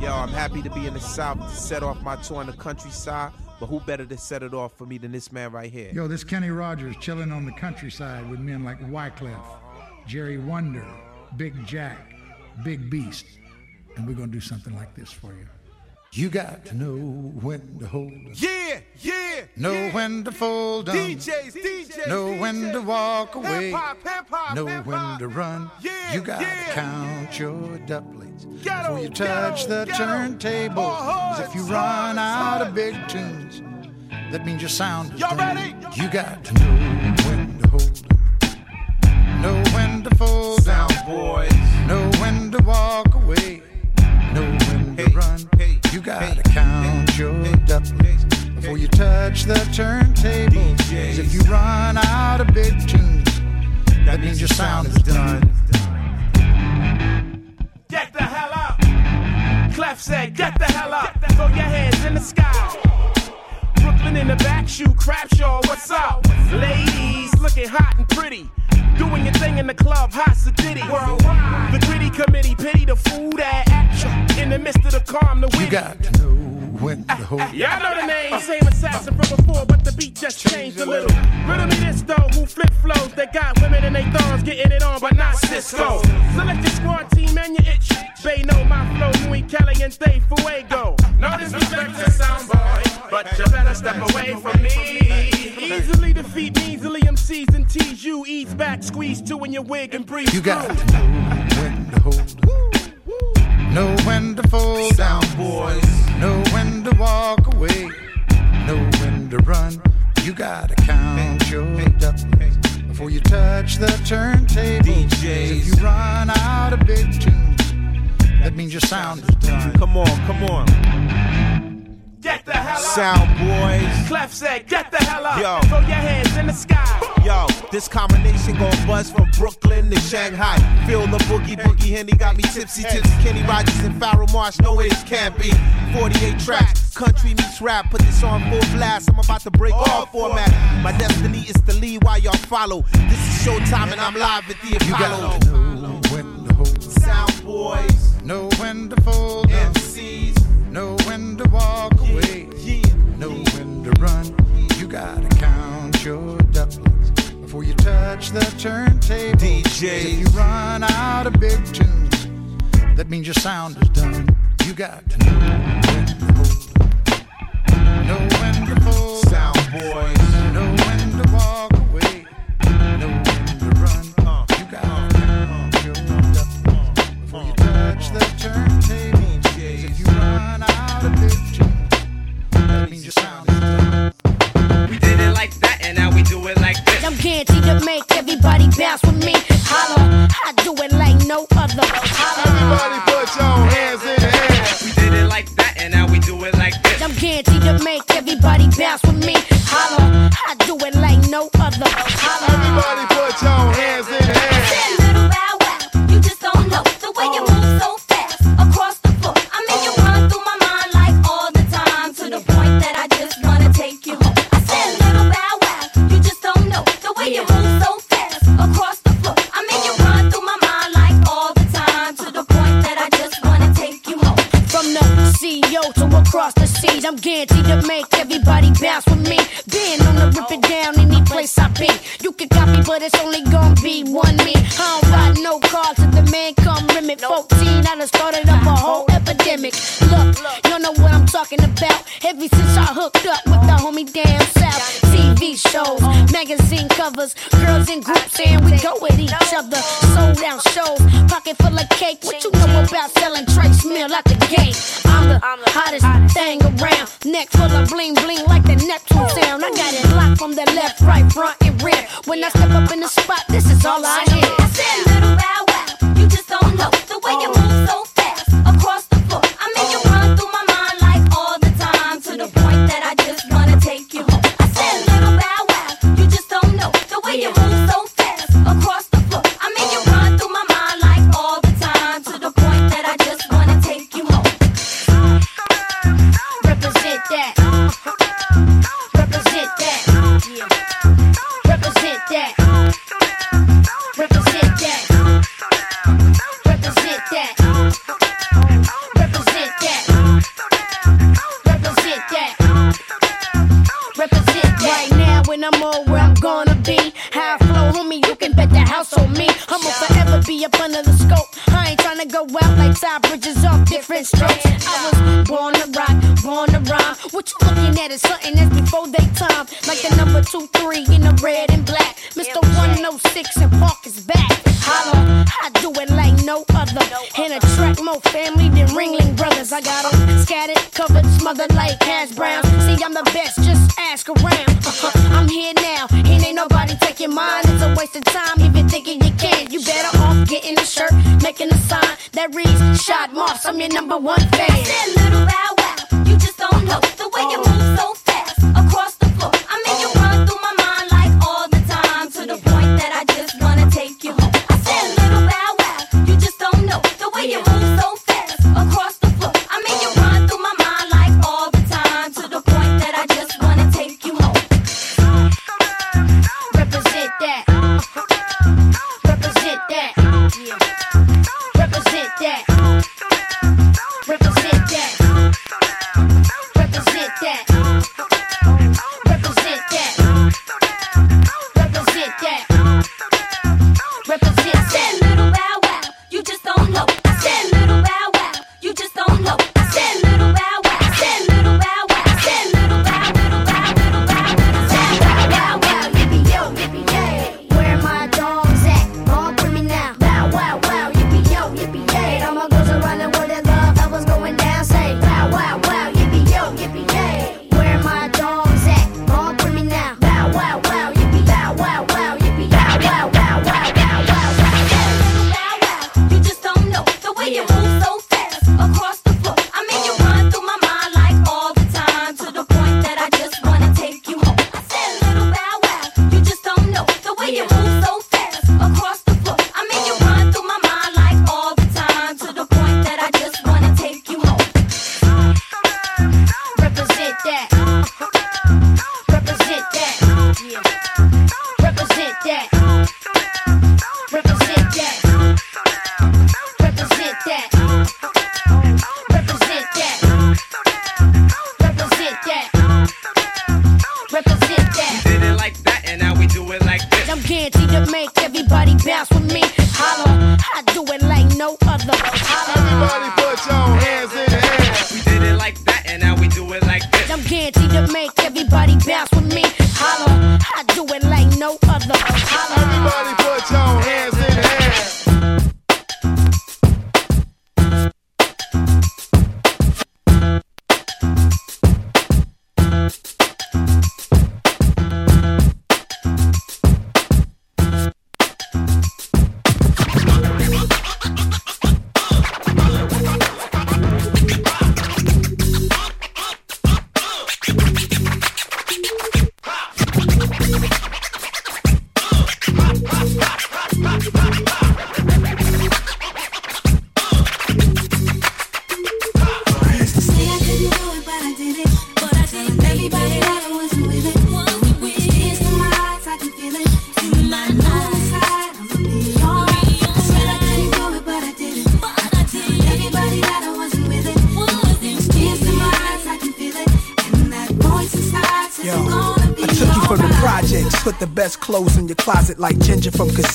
Yo, I'm happy to be in the South to set off my tour in the countryside. But who better to set it off for me than this man right here? Yo, this Kenny Rogers chilling on the countryside with men like Wyclef, Jerry Wonder, Big Jack, Big Beast. And we're to do something like this for you. You got to know when to hold 'em. Yeah, yeah. Know yeah. when to fold 'em. DJs, DJs. Know when to walk away. Hip-hop, hip-hop, know hip-hop. when to run. Yeah, you gotta yeah. count your doublets Get before you touch 'em, the turntable. If you run out of big tunes, that means your sound is Y'all done. ready? You got to know when to hold hold 'em. Know when to fold. Sound boys. Know when to walk you gotta count your hey, before you touch the turntable. 'Cause if you run out of big tunes, that, means your sound is done. Get the hell out. Clef said, get the hell out. Throw your hands in the sky. Brooklyn in the back, shoe Crapshaw, what's up? Ladies looking hot and pretty. Doing your thing in the club, hot city. Worldwide. The gritty committee pity the fool that action. In the midst of the calm, the You witty. got to know when to hold 'em. Ah, ah, ah. Y'all know the name, same assassin from before, but the beat just changed a little. Riddle me this though, who flip flows that got women in they thongs getting it on, but not Cisco. Select your squad team and your itch. Bay know my flow, Muy Kelly and Dave Fuego. No disrespect to sound boy, but you better step away from me. Easily defeat measly MCs and tease you. Ease back, squeeze two in your wig and breathe. You got to know when to hold 'em. Know when to fold down, boys. Know when to walk away. Know when to run. You gotta count your doublets before you touch the turntable. 'Cause If you run out of big tunes, that means your sound is done. Come on, come on. Get the hell out. Sound boys. Clef said, get the hell out. Yo. Throw your hands in the sky. Yo, this combination gon' buzz from Brooklyn to Shanghai. Feel the boogie, boogie Henny got me tipsy, tipsy. Kenny Rogers and Pharoahe Monch, no way this can't be. 48 tracks, country meets rap. Put this on full blast. I'm about to break all format. My destiny is to lead while y'all follow. This is showtime and I'm live at the You Apollo. gotta know when to hold 'em. Sound boys, Know when to fold the turntable. DJ. If you run out of big tunes, that means your sound is done. You got to know be up under the scope. I ain't trying to go out like Todd Bridges off different strokes. I was born to rock, born to rhyme. What you looking at is something that's before they time. Like the number two, three in the red and black. Mr. 106 and Park is back. Holla, I do it like no other. And attract more family than Ringling Brothers. I got them scattered, covered, smothered like Cash Brown. See, I'm the best, just ask around. Uh-huh, I'm here now, and ain't nobody taking mine. It's a waste of time if you're thinking you can. You better making a sign that reads Shad Moss, I'm your number one fan. I said, little bow wow, you just don't know the way you move so fast across.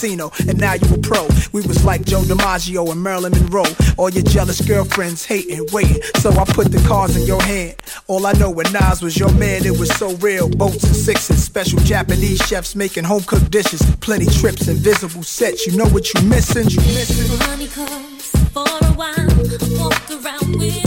casino, and now you a pro. We was like Joe DiMaggio and Marilyn Monroe. All your jealous girlfriends hating, waiting. So I put the cards in your hand. All I know when Nas was your man, it was so real. Boats and sixes, special Japanese chefs making home cooked dishes. Plenty trips, invisible sets. You know what you missing? You missing? Running for a while, walk around with.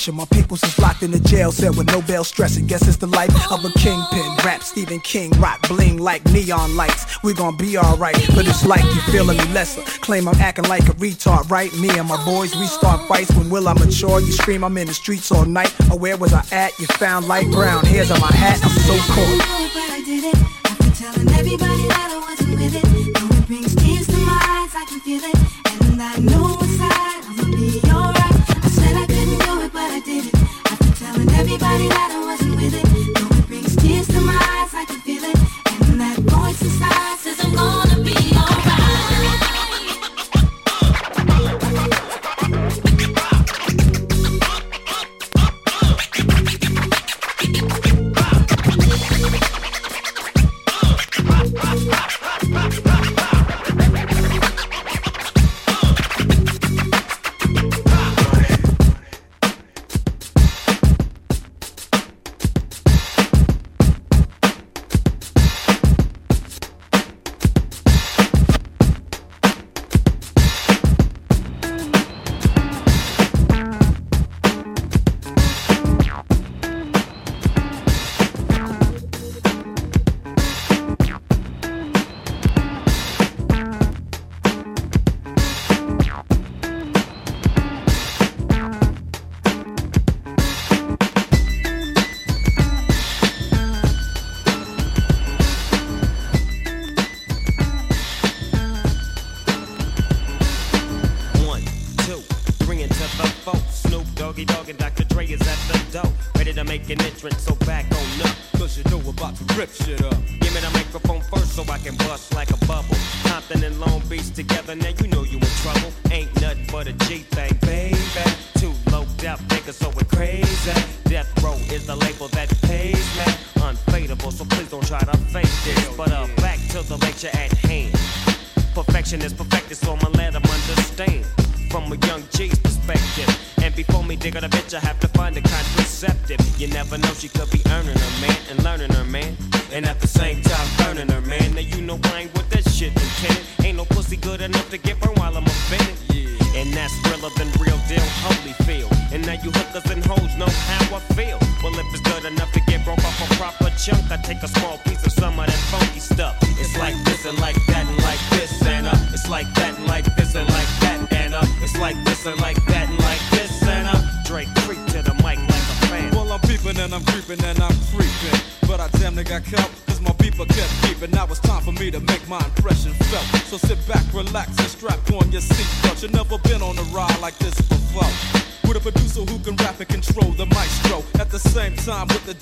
pressure. My peoples is locked in the jail cell with no bail stressing. Guess it's the life of a kingpin. Rap Stephen King, rock bling like neon lights. We gon' be alright, but it's like you feeling me lesser. Claim I'm acting like a retard, right? Me and my boys, we start fights. When will I mature? You scream, I'm in the streets all night. Oh, where was I at? You found light brown hairs on my hat. I'm so cold. I did it. Telling everybody that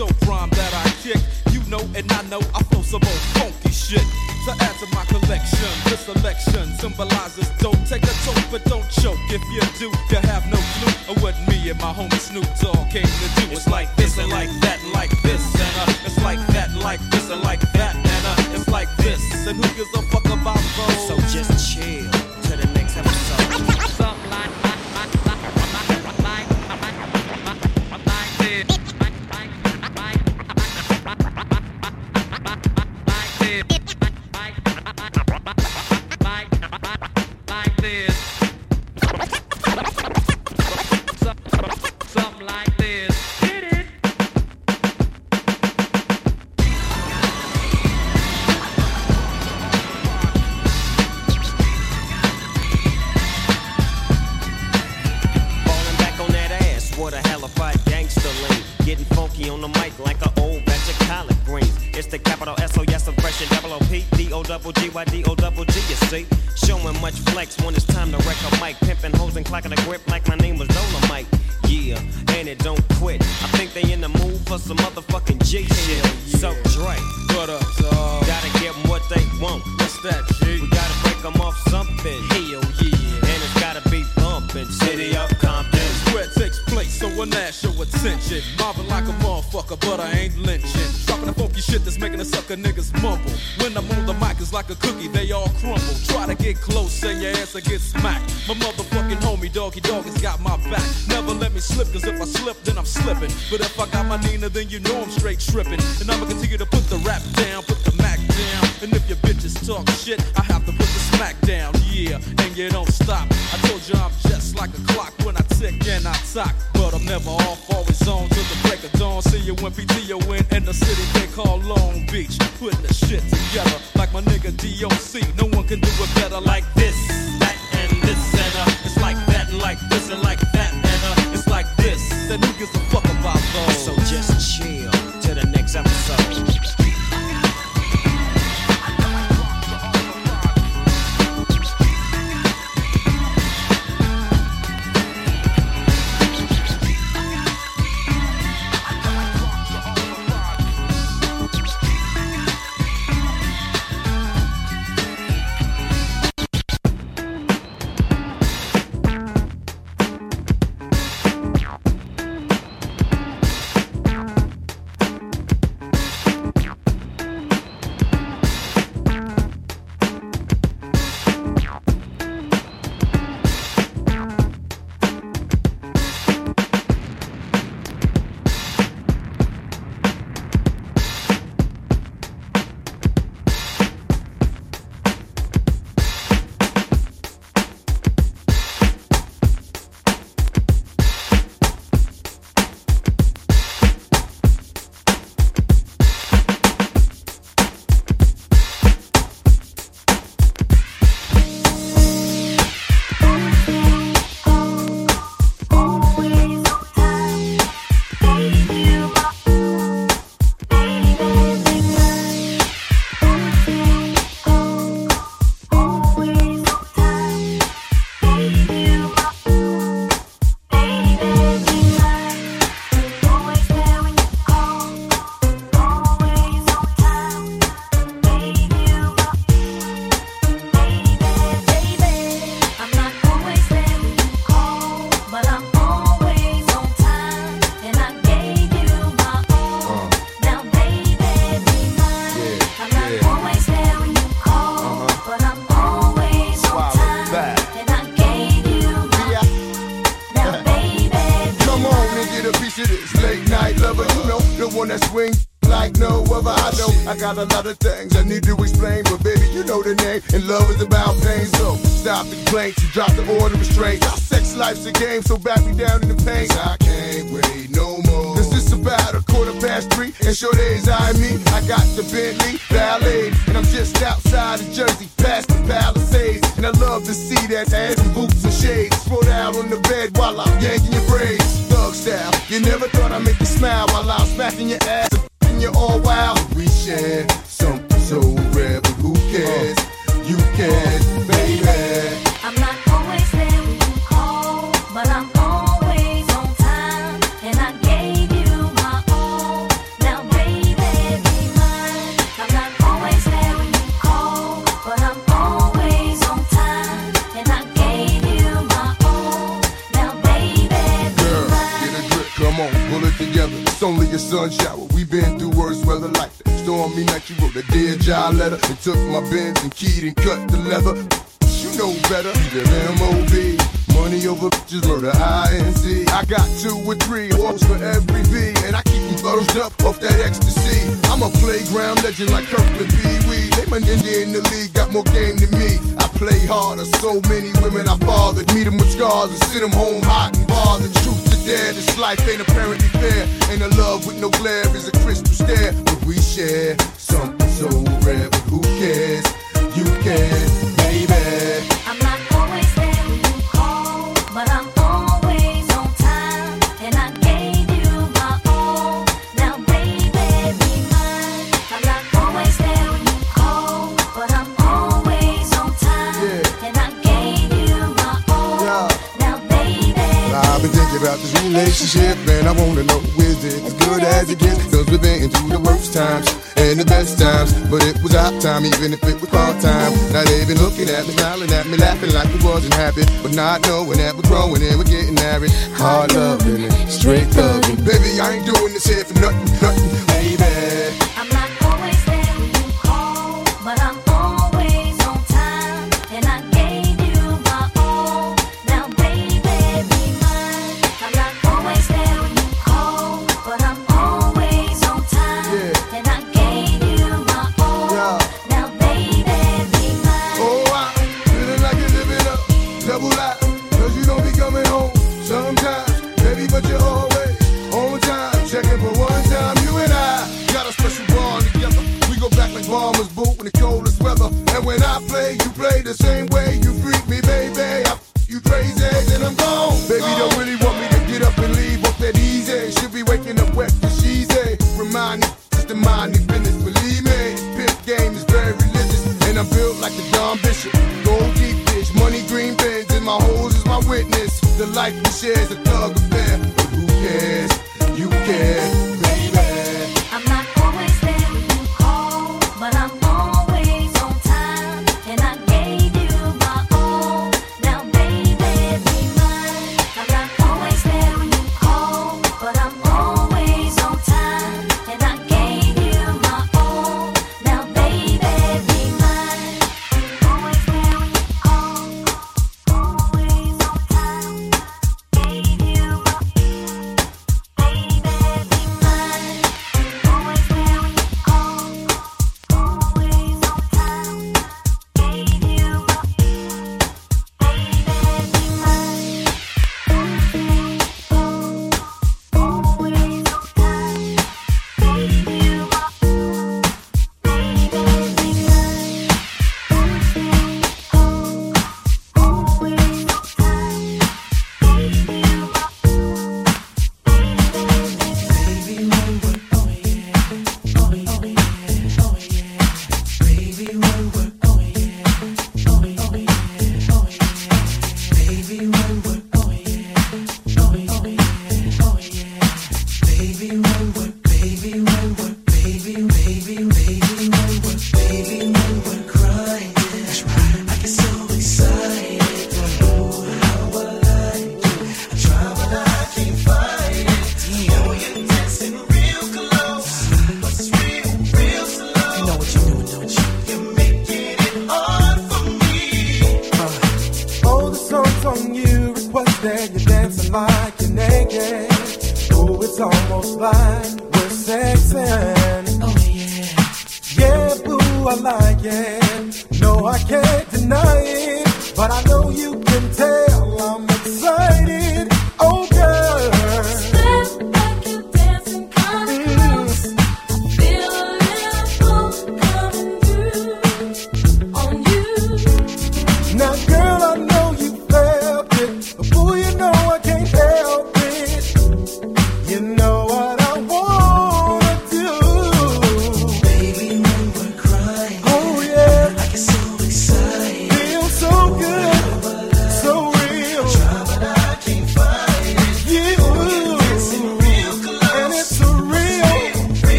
so prime that I kick. You know and I know I flow some old funky shit. To add to my collection, this selection symbolizes dope. Take a toke, but don't choke. If you do, you have no clue of what me and my homie Snoop Dogg came to do. It's like this and like that, like this and uh, it's like that, like this and like that, and uh, it's like this. And who gives a fuck about those? So just chill. says only a sun shower. We been through worse weather like that. Stormy night, you wrote a dear job letter and took my bins and keyed and cut the leather. You know better than M.O.B. Money over bitches, murder INC. I got two or three walks for every B, and I keep them thumbs up off that ecstasy. I'm a playground legend like Kirkland Pee Wee. They my ninja in the league, got more game than me. I play harder, so many women I fathered. Meet them with scars and send them home hot and bothered. Truth yeah, This life ain't apparently fair. Ain't a love with no glare is a crystal stare. But we share something so rare, but who cares? You can relationship and I wanna know is it as good as it gets? Cause we've been through the worst times and the best times, but it was our time even if it was part time. Now they've been looking at me, smiling at me, laughing like it wasn't happy, but not knowing that we're growing and we're getting married. Hard loving and straight thugging. Baby, I ain't doing this here for nothing, nothing.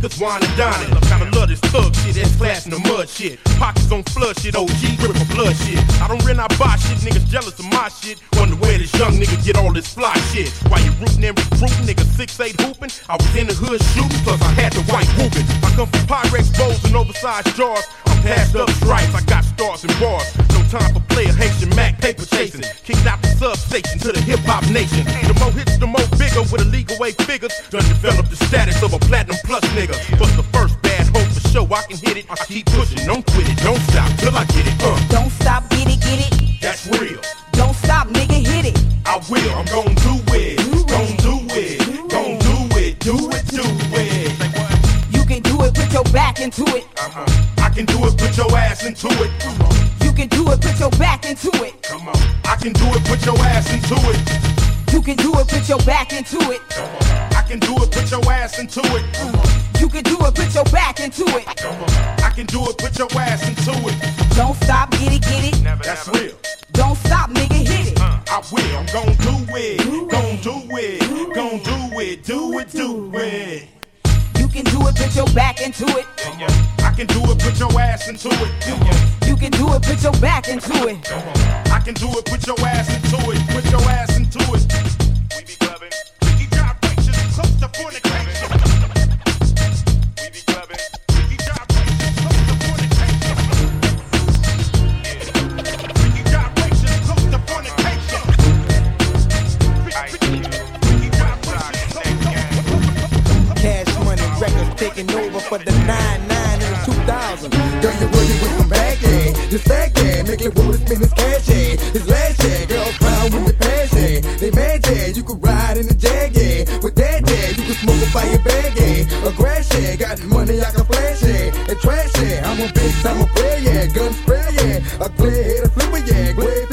niggas wine and dining. I kinda love this thug shit, That's class in the mud shit. Pockets on flood shit, OG grip for blood shit. I don't rent, I buy shit, niggas jealous of my shit. Wonder where this young nigga get all this fly shit. Why you rootin' and recruitin', nigga six eight hoopin'? I was in the hood shootin', I had the white whoopin'. I come from Pyrex bowls and oversized jars. I'm passed up stripes, I got stars and bars. No time for player Haitian Mac paper chasing. Kicked out the substation to the hip hop nation with illegal way figures done developed the status of a platinum plus nigga. But the first bad hope for show I can hit it. I keep pushing, don't quit it, don't stop till I get it. Uh. Don't stop, get it, get it. That's real. Don't stop, nigga, hit it. I will, I'm gon' do it. Do gon' do it. Do gon' do it. Do it, do it. You can do it, put your back into it. Uh-huh. I can do it, put your ass into it. You can do it, put your back into it. Come on. I can do it, put your ass into it can do it, put your back into it. I can do it, put your ass into it. You can do it, put your back into it. I can do it, put your ass into it. Don't stop, get it, get it. Never, That's never. real. Don't stop, nigga, hit it. Uh, I will, I'm gon' do it, gon' do it, gon' do it, do it, do it. You can do it, put your back into it. I can do it, put your ass into it. You can do it, put your back into it. I can do it, put your ass into it. This fat guy, making woman spend his cash, yeah. His last, yeah. Girls clown with the passion. Yeah. They mad, yeah. You could ride in a jag, yeah. With that, yeah. You could smoke a fire bag, yeah. A yeah. Got money, I can flash, yeah. And trash, yeah. I'm a bitch, I'm a player, yeah. Gun spray, yeah. A clear head, a flipper, yeah. Glare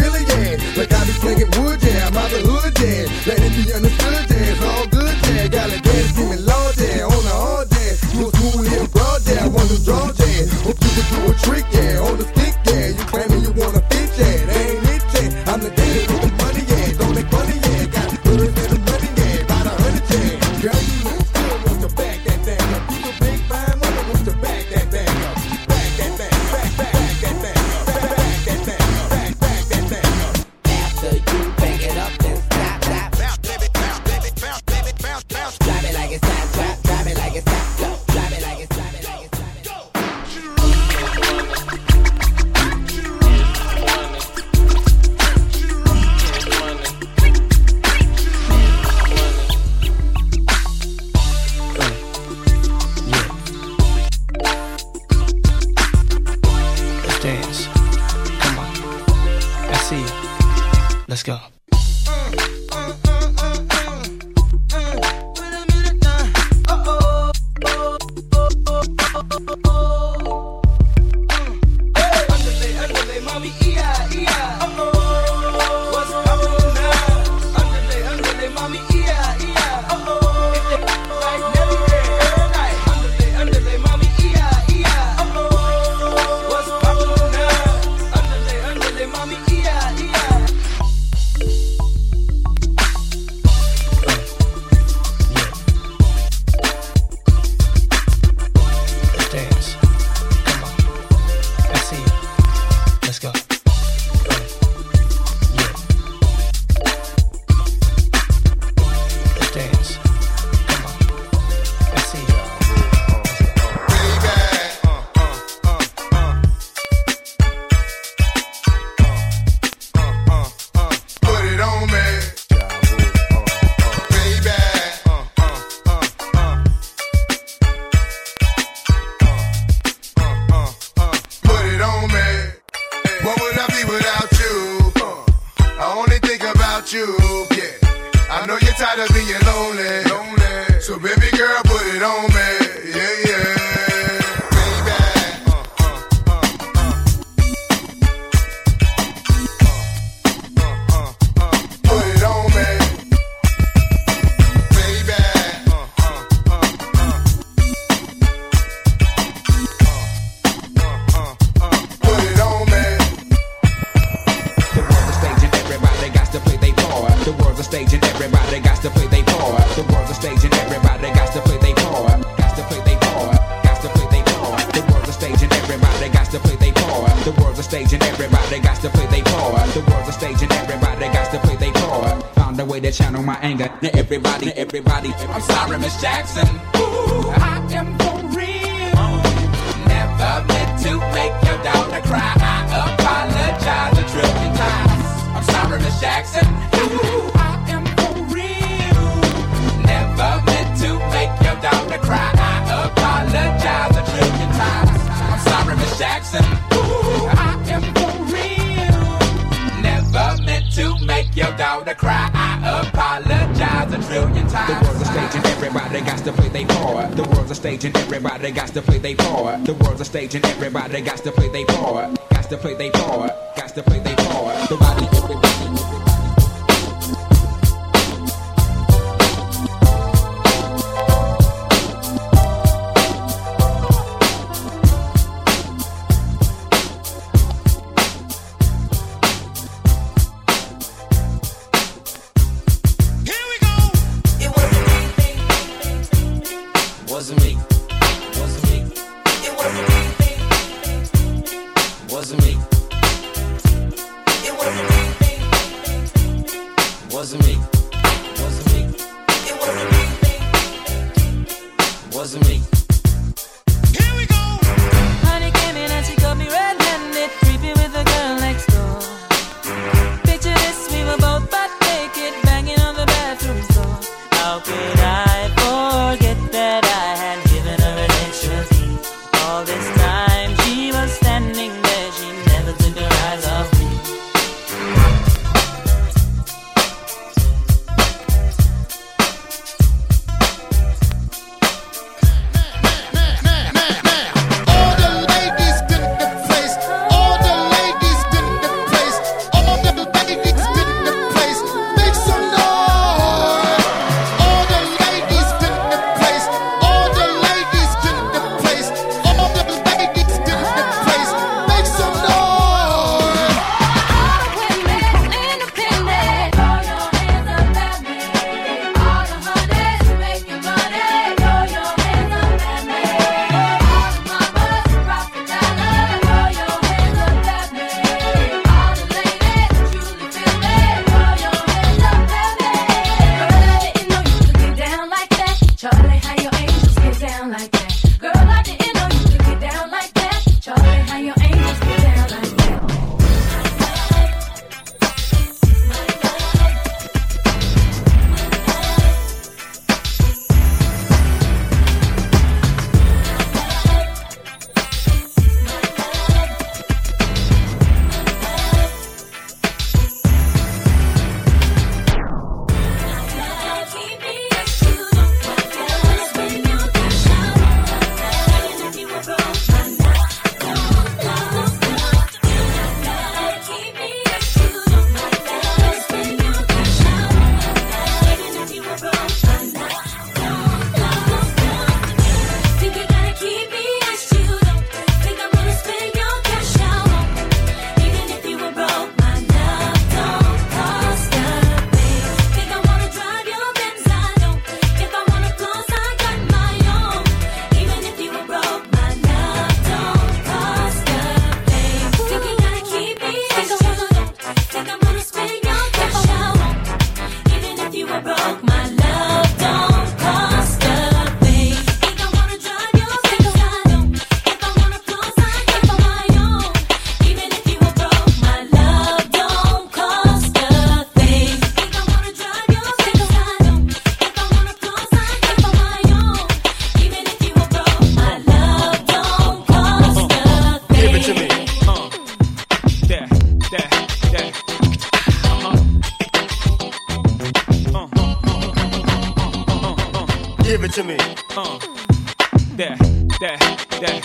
that.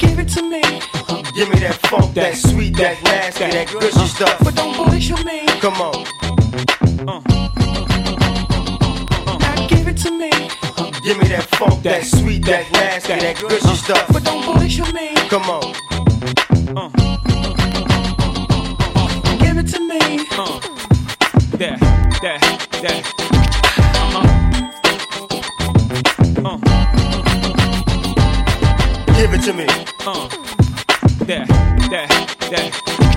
Give it to me. Give me that funk, that, that sweet, that nasty, that, that gushy uh, stuff. But don't bullshit me. Come on. Now give it to me. Give me that funk, that, that sweet, that nasty, that, that gushy stuff. But don't bullshit me. Come on. Give it to me. That, that, that. Give it to me. Uh. That, that, that.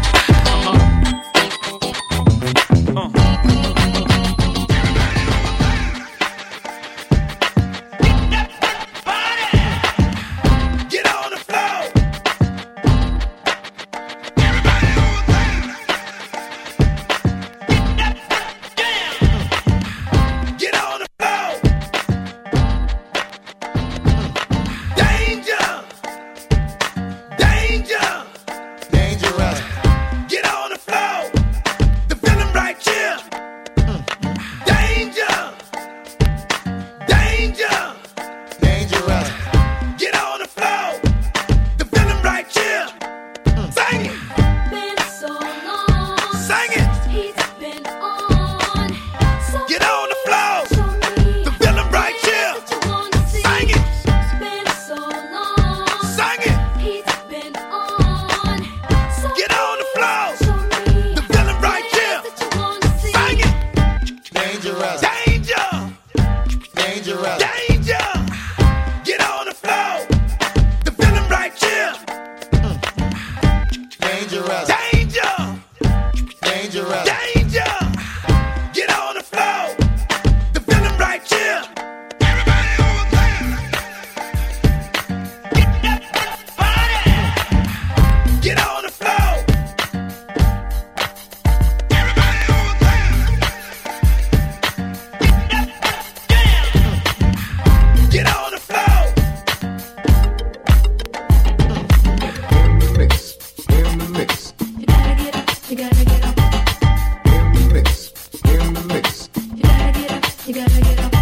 You gotta get up.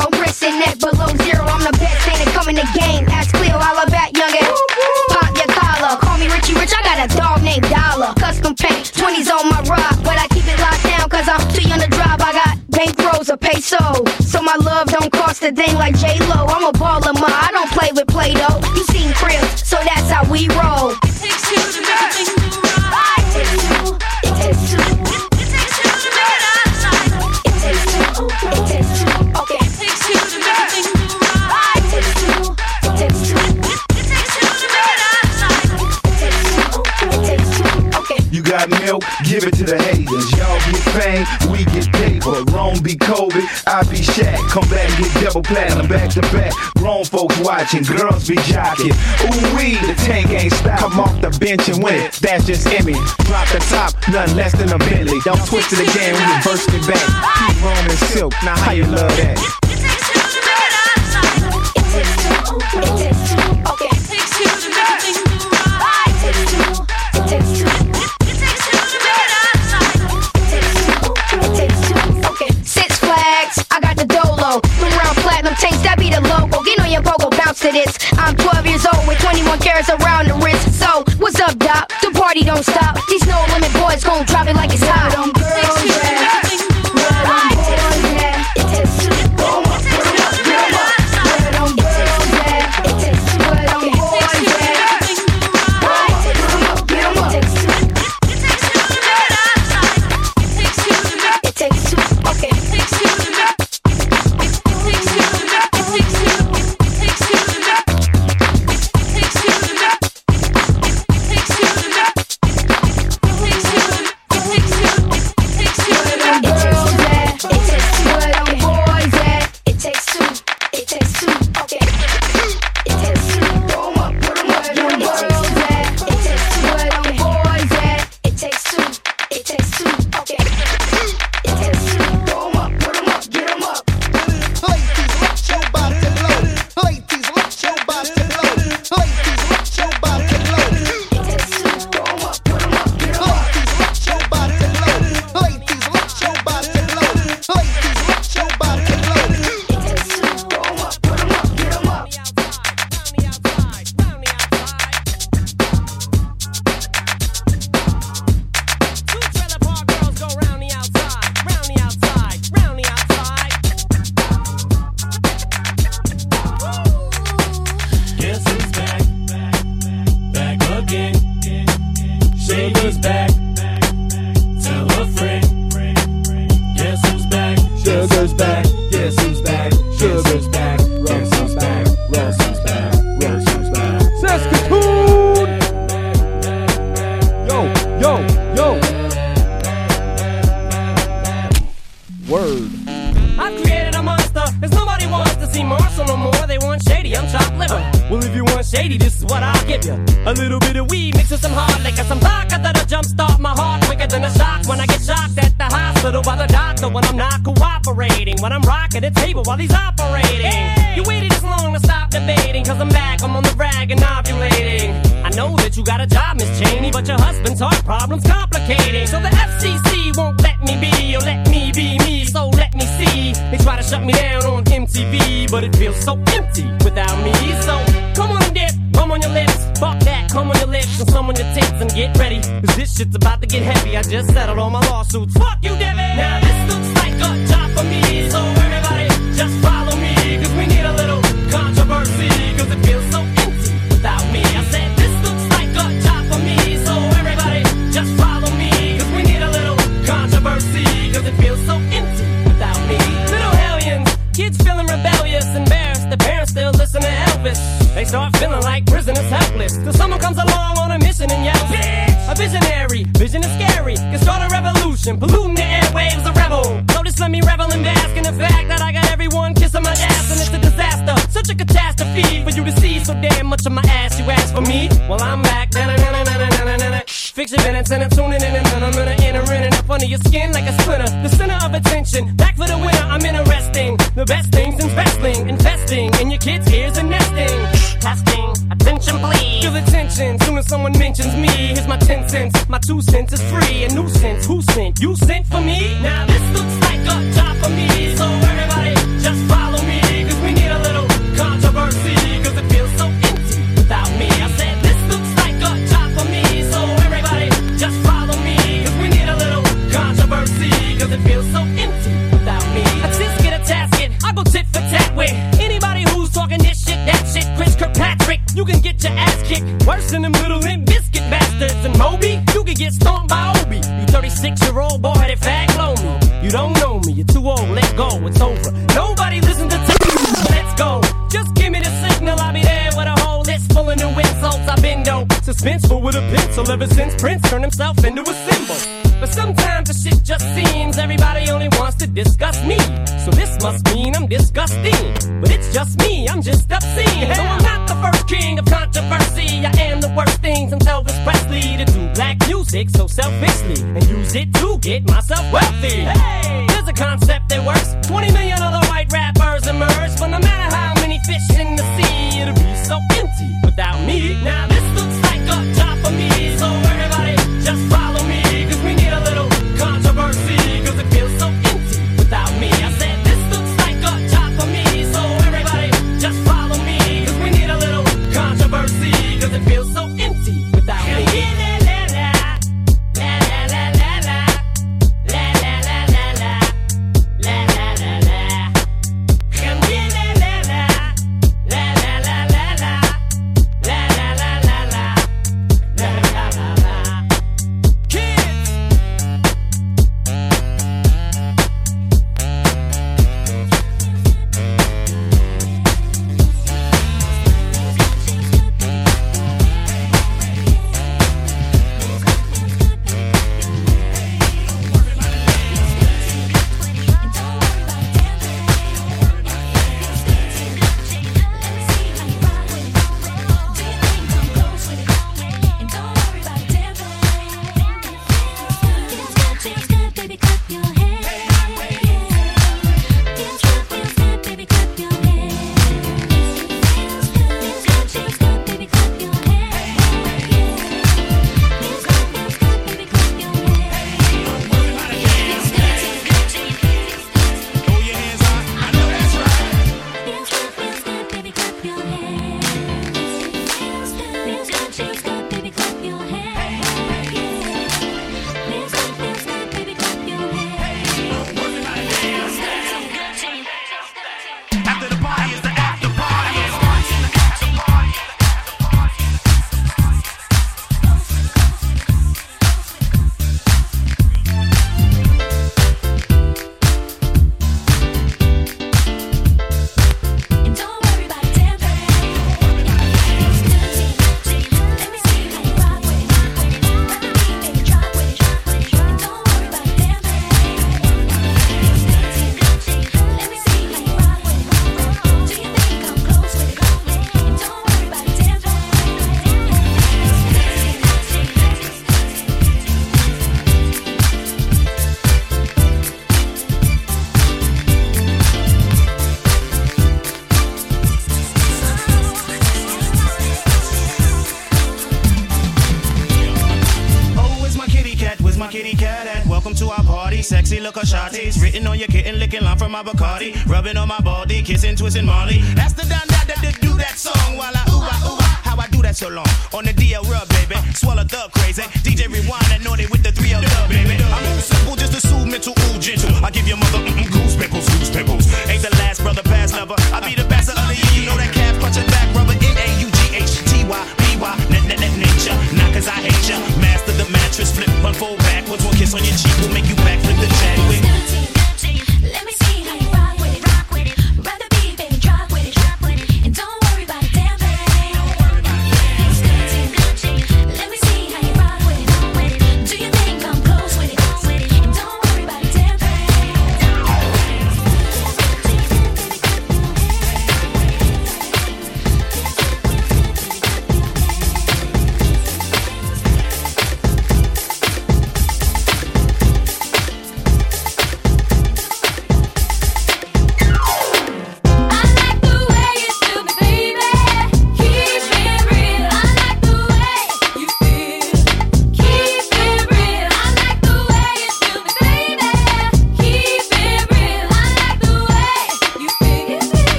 zero. Wrist and neck below zero. I'm the best thing to come in the game. Ask Cleo all about youngin'. Pop your collar. Call me Richie Rich. I got a dog named Dollar. Custom paint. 20s on my rock, But I keep it locked down cause I'm too young to drive. I got bankrolls a peso. So my love don't cost a thing like J-Lo. I'm a baller, ma. I don't play with Play-Doh. You seen cribs, so that's how we roll. milk, give it to the haters. Y'all get fame, we get paper. Rome be Kobe, I be Shaq. Come back and get double platinum back to back. Grown folks watching, girls be jocking. Ooh wee, the tank ain't stop. Come off the bench and win it. That's just Emmy. Drop the top, none less than a Bentley. Don't twist it again, we reverse it back. Keep rolling silk. Now how you love that? bounce to this. I'm 12 years old with 21 carats around the wrist. So, what's up, Doc? The party don't stop. These no limit boys gon' drop it like it's hot. my body, kissing, twisting Molly. That's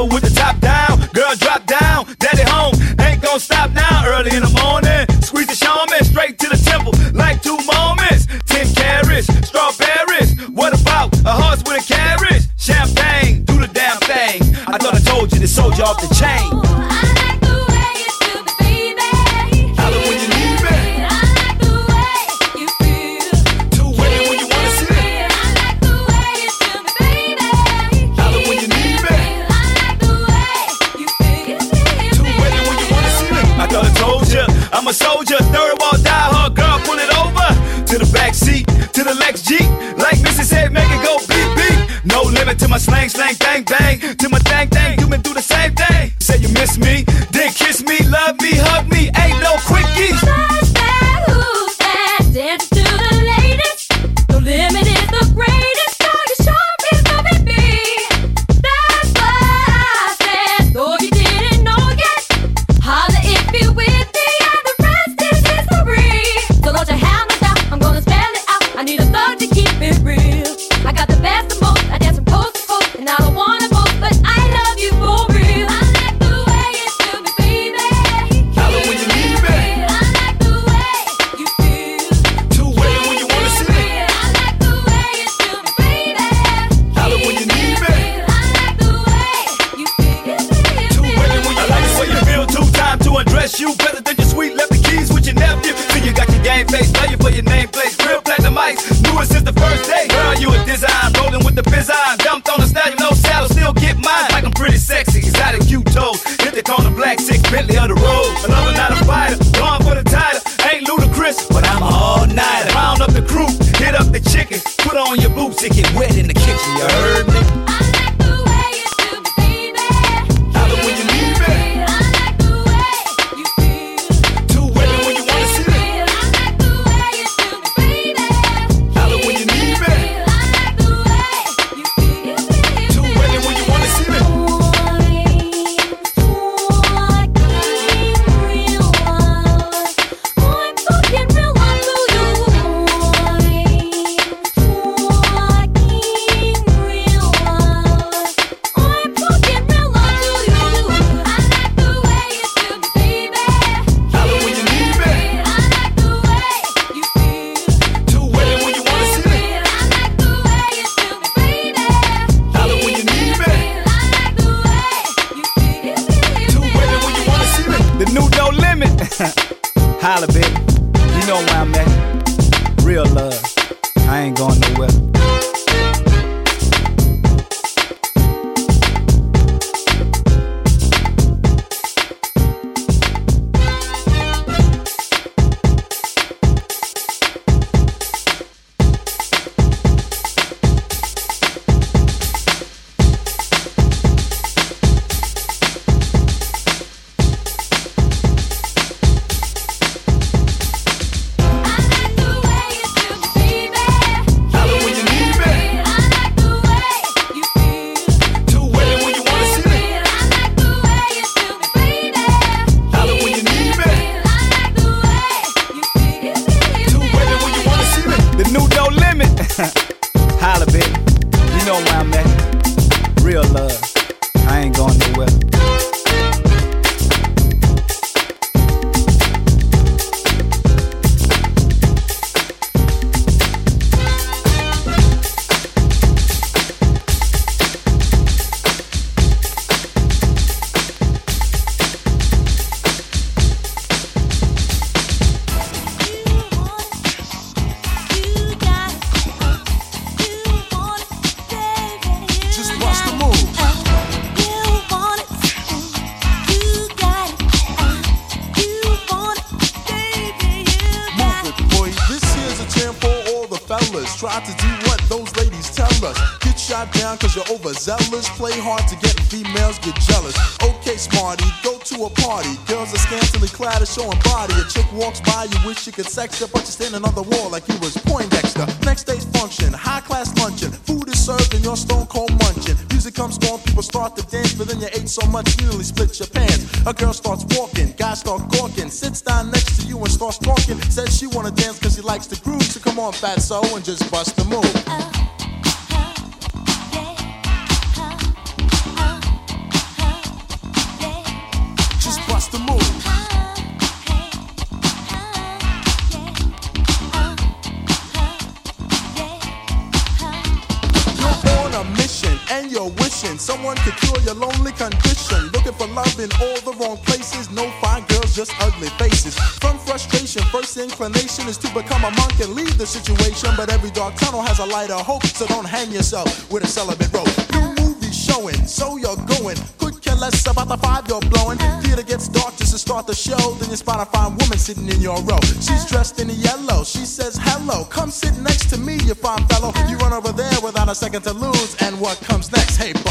With the top down. Girl, drop down. Daddy home. Ain't gonna stop now. Early in the morning. Squeeze the shaman straight to the temple. Like two moments. Ten carrots, strawberries. What about a horse with a carriage? Champagne, do the damn thing. I thought I told you to you off the chain. in all the wrong places. No fine girls, just ugly faces. From frustration, first inclination is to become a monk and leave the situation. But every dark tunnel has a light of hope, so don't hang yourself with a celibate rope. New movie showing, so you're going. Could care less about the five you're blowing. Theater gets dark just to start the show. Then you spot a fine woman sitting in your row. She's dressed in yellow. She says hello. Come sit next to me, you fine fellow. You run over there without a second to lose. And what comes next? Hey, boy.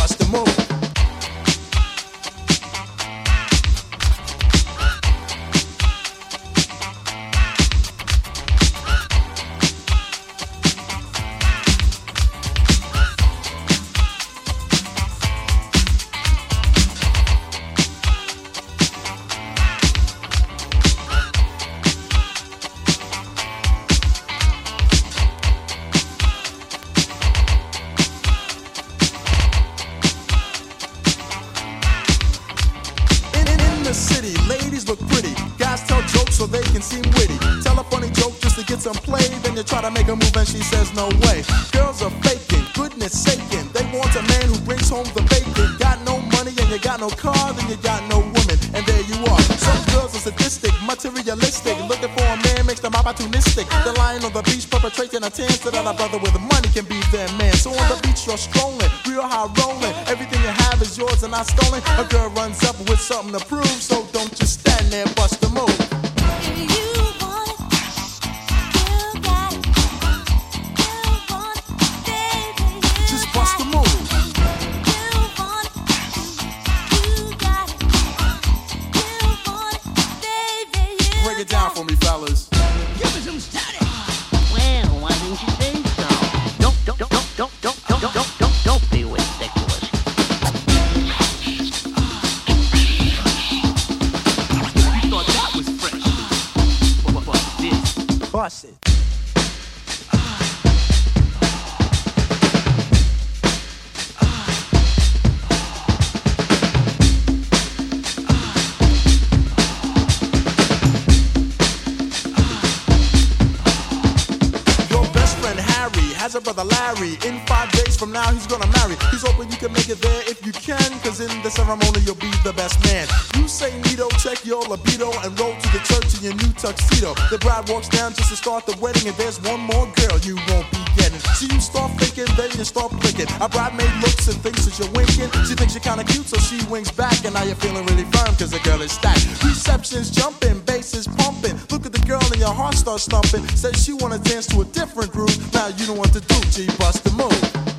In five days from now, he's gonna marry. He's hoping you can make it there if you can, cause in the ceremony, you'll be the best man. You say Nito, check your libido, and roll to the church in your new tuxedo. The bride walks down just to start the wedding, and there's one more girl you won't be getting. So you start thinking, then you start blinking. A bridemaid looks and thinks that you're winking. She thinks you're kinda cute, so she winks back, and now you're feeling really firm, cause the girl is stacked. Reception's jumping, bass is pumping. Look at the girl, and your heart starts thumping. Says she wanna dance to a different groove. Now you know what to do, G, bust the move.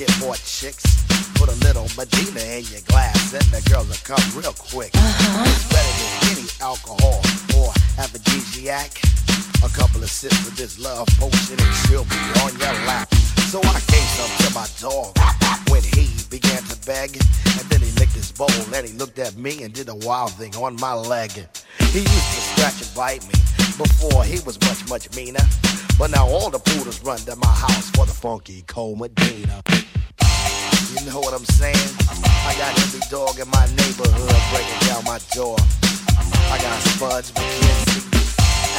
Get more chicks. Put a little Medina in your glass, and the girls will come real quick. It's better than any alcohol or aphrodisiac. A couple of sips of this love potion, and she'll be on your lap. So I gave some to my dog when he began to beg, and then he licked his bowl, and he looked at me and did a wild thing on my leg. He used to scratch and bite me before he was much, much meaner. But now all the poodles run to my house for the funky cold. You know what I'm saying? I got every dog in my neighborhood breaking down my door. I got Spuds, MacKenzie,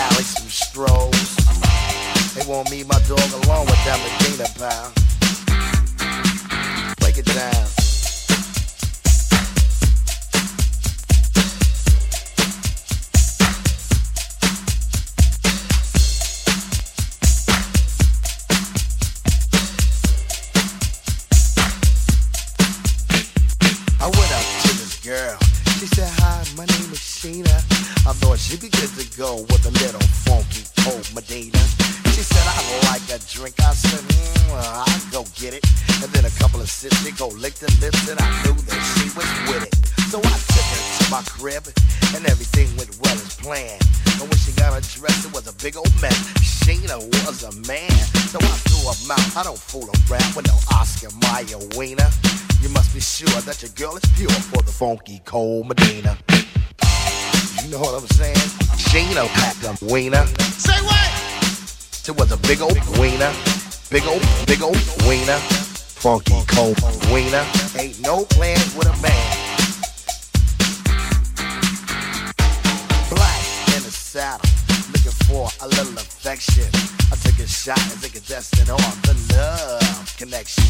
Alex, and Strohs. They want me, my dog, along with that Medina pal. Break it down. I thought she'd to go with a little funky old Medina. She said, I'd like a drink. I said, mm, well, I'll go get it. And then a couple of sips, she go lick the lips, and I knew that she was with it. So I took her to my crib, and everything went well as planned. But when she got dress, it was a big old mess. Sheena was a man. So I threw her mouth. I don't fool around with no Oscar Mayer wiener. You must be sure that your girl is pure for the funky cold Medina. You know what I'm saying? Sheena packed a wiener. Say what? It was a big old wiener. Big old, big old wiener. Funky cold wiener. Ain't no plans with a man. Black in the saddle. Looking for a little affection. I took a shot as a contestant on the love connection.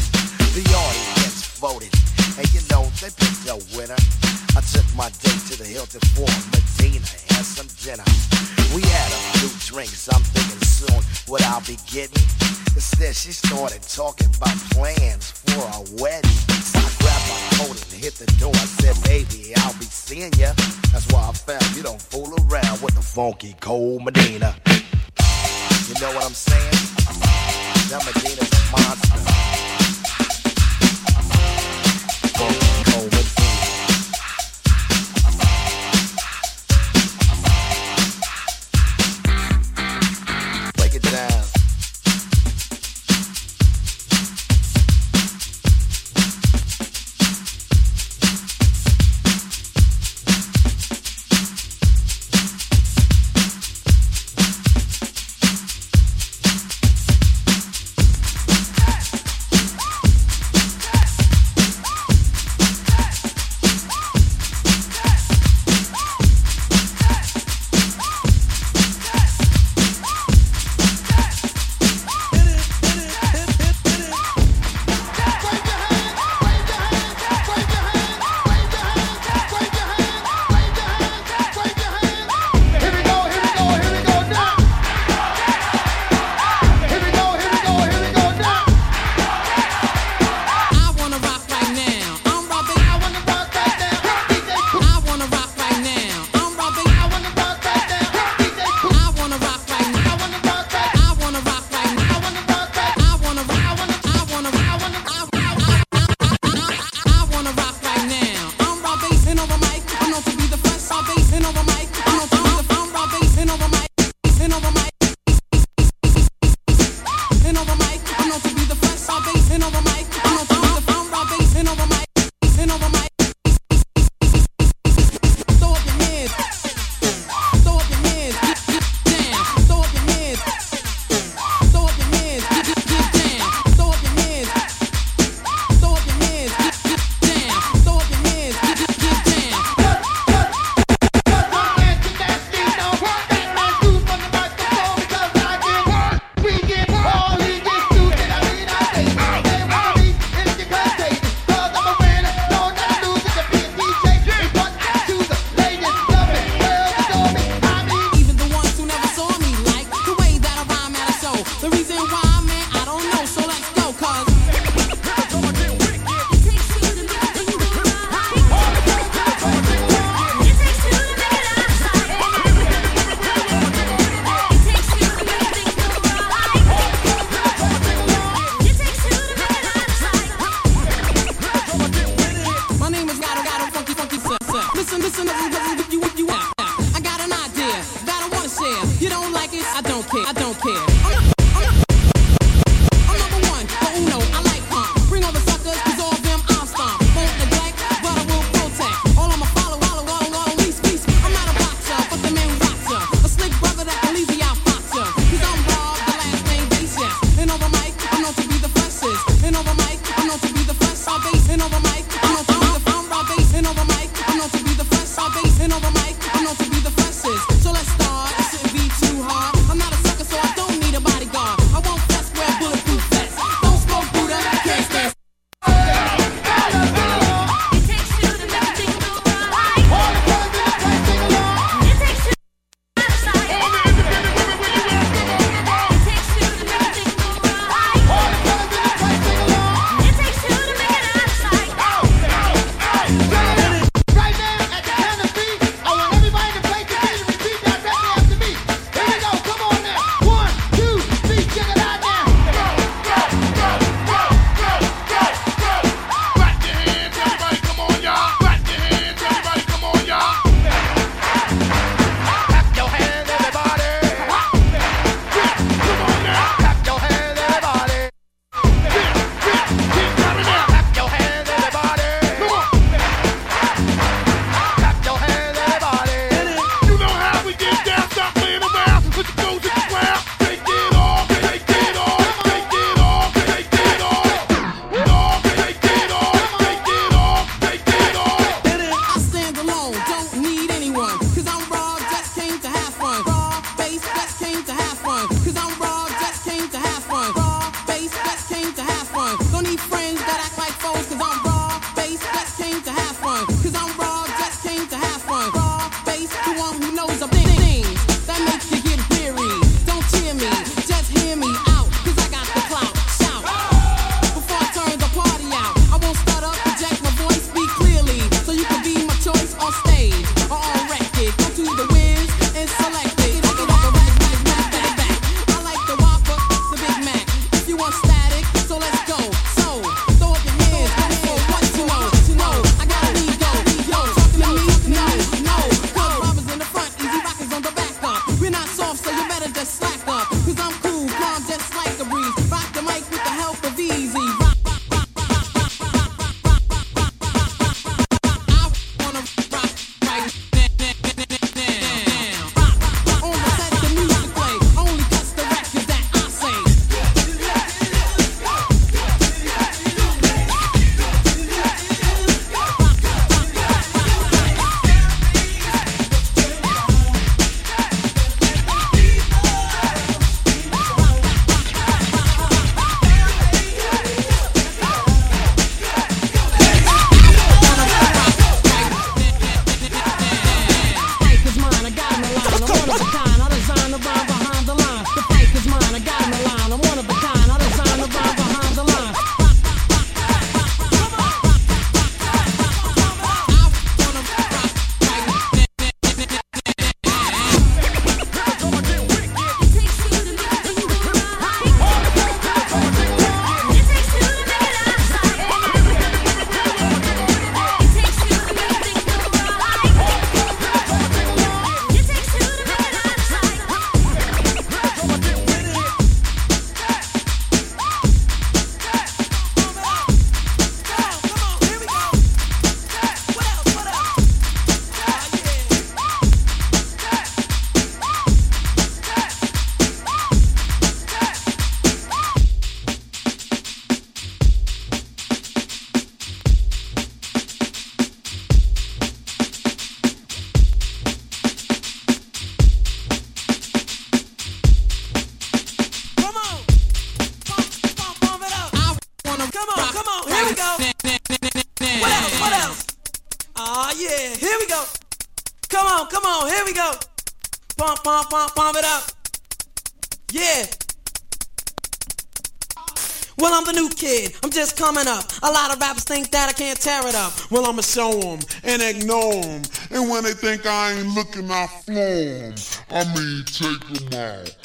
The audience voted, and you know they picked a winner. I took my date to the Hilton for Medina and some dinner. We had a few drinks, I'm thinking soon what I'll be getting. Instead, she started talking about plans for a wedding. So I grabbed my coat and hit the door. I said, baby, I'll be seeing ya. That's why I found you don't fool around with the funky cold Medina. You know what I'm saying? That Medina's a monster. coming up. A lot of rappers think that I can't tear it up. Well, I'ma show them and ignore them. And when they think I ain't looking, I flow them. I mean, take them out.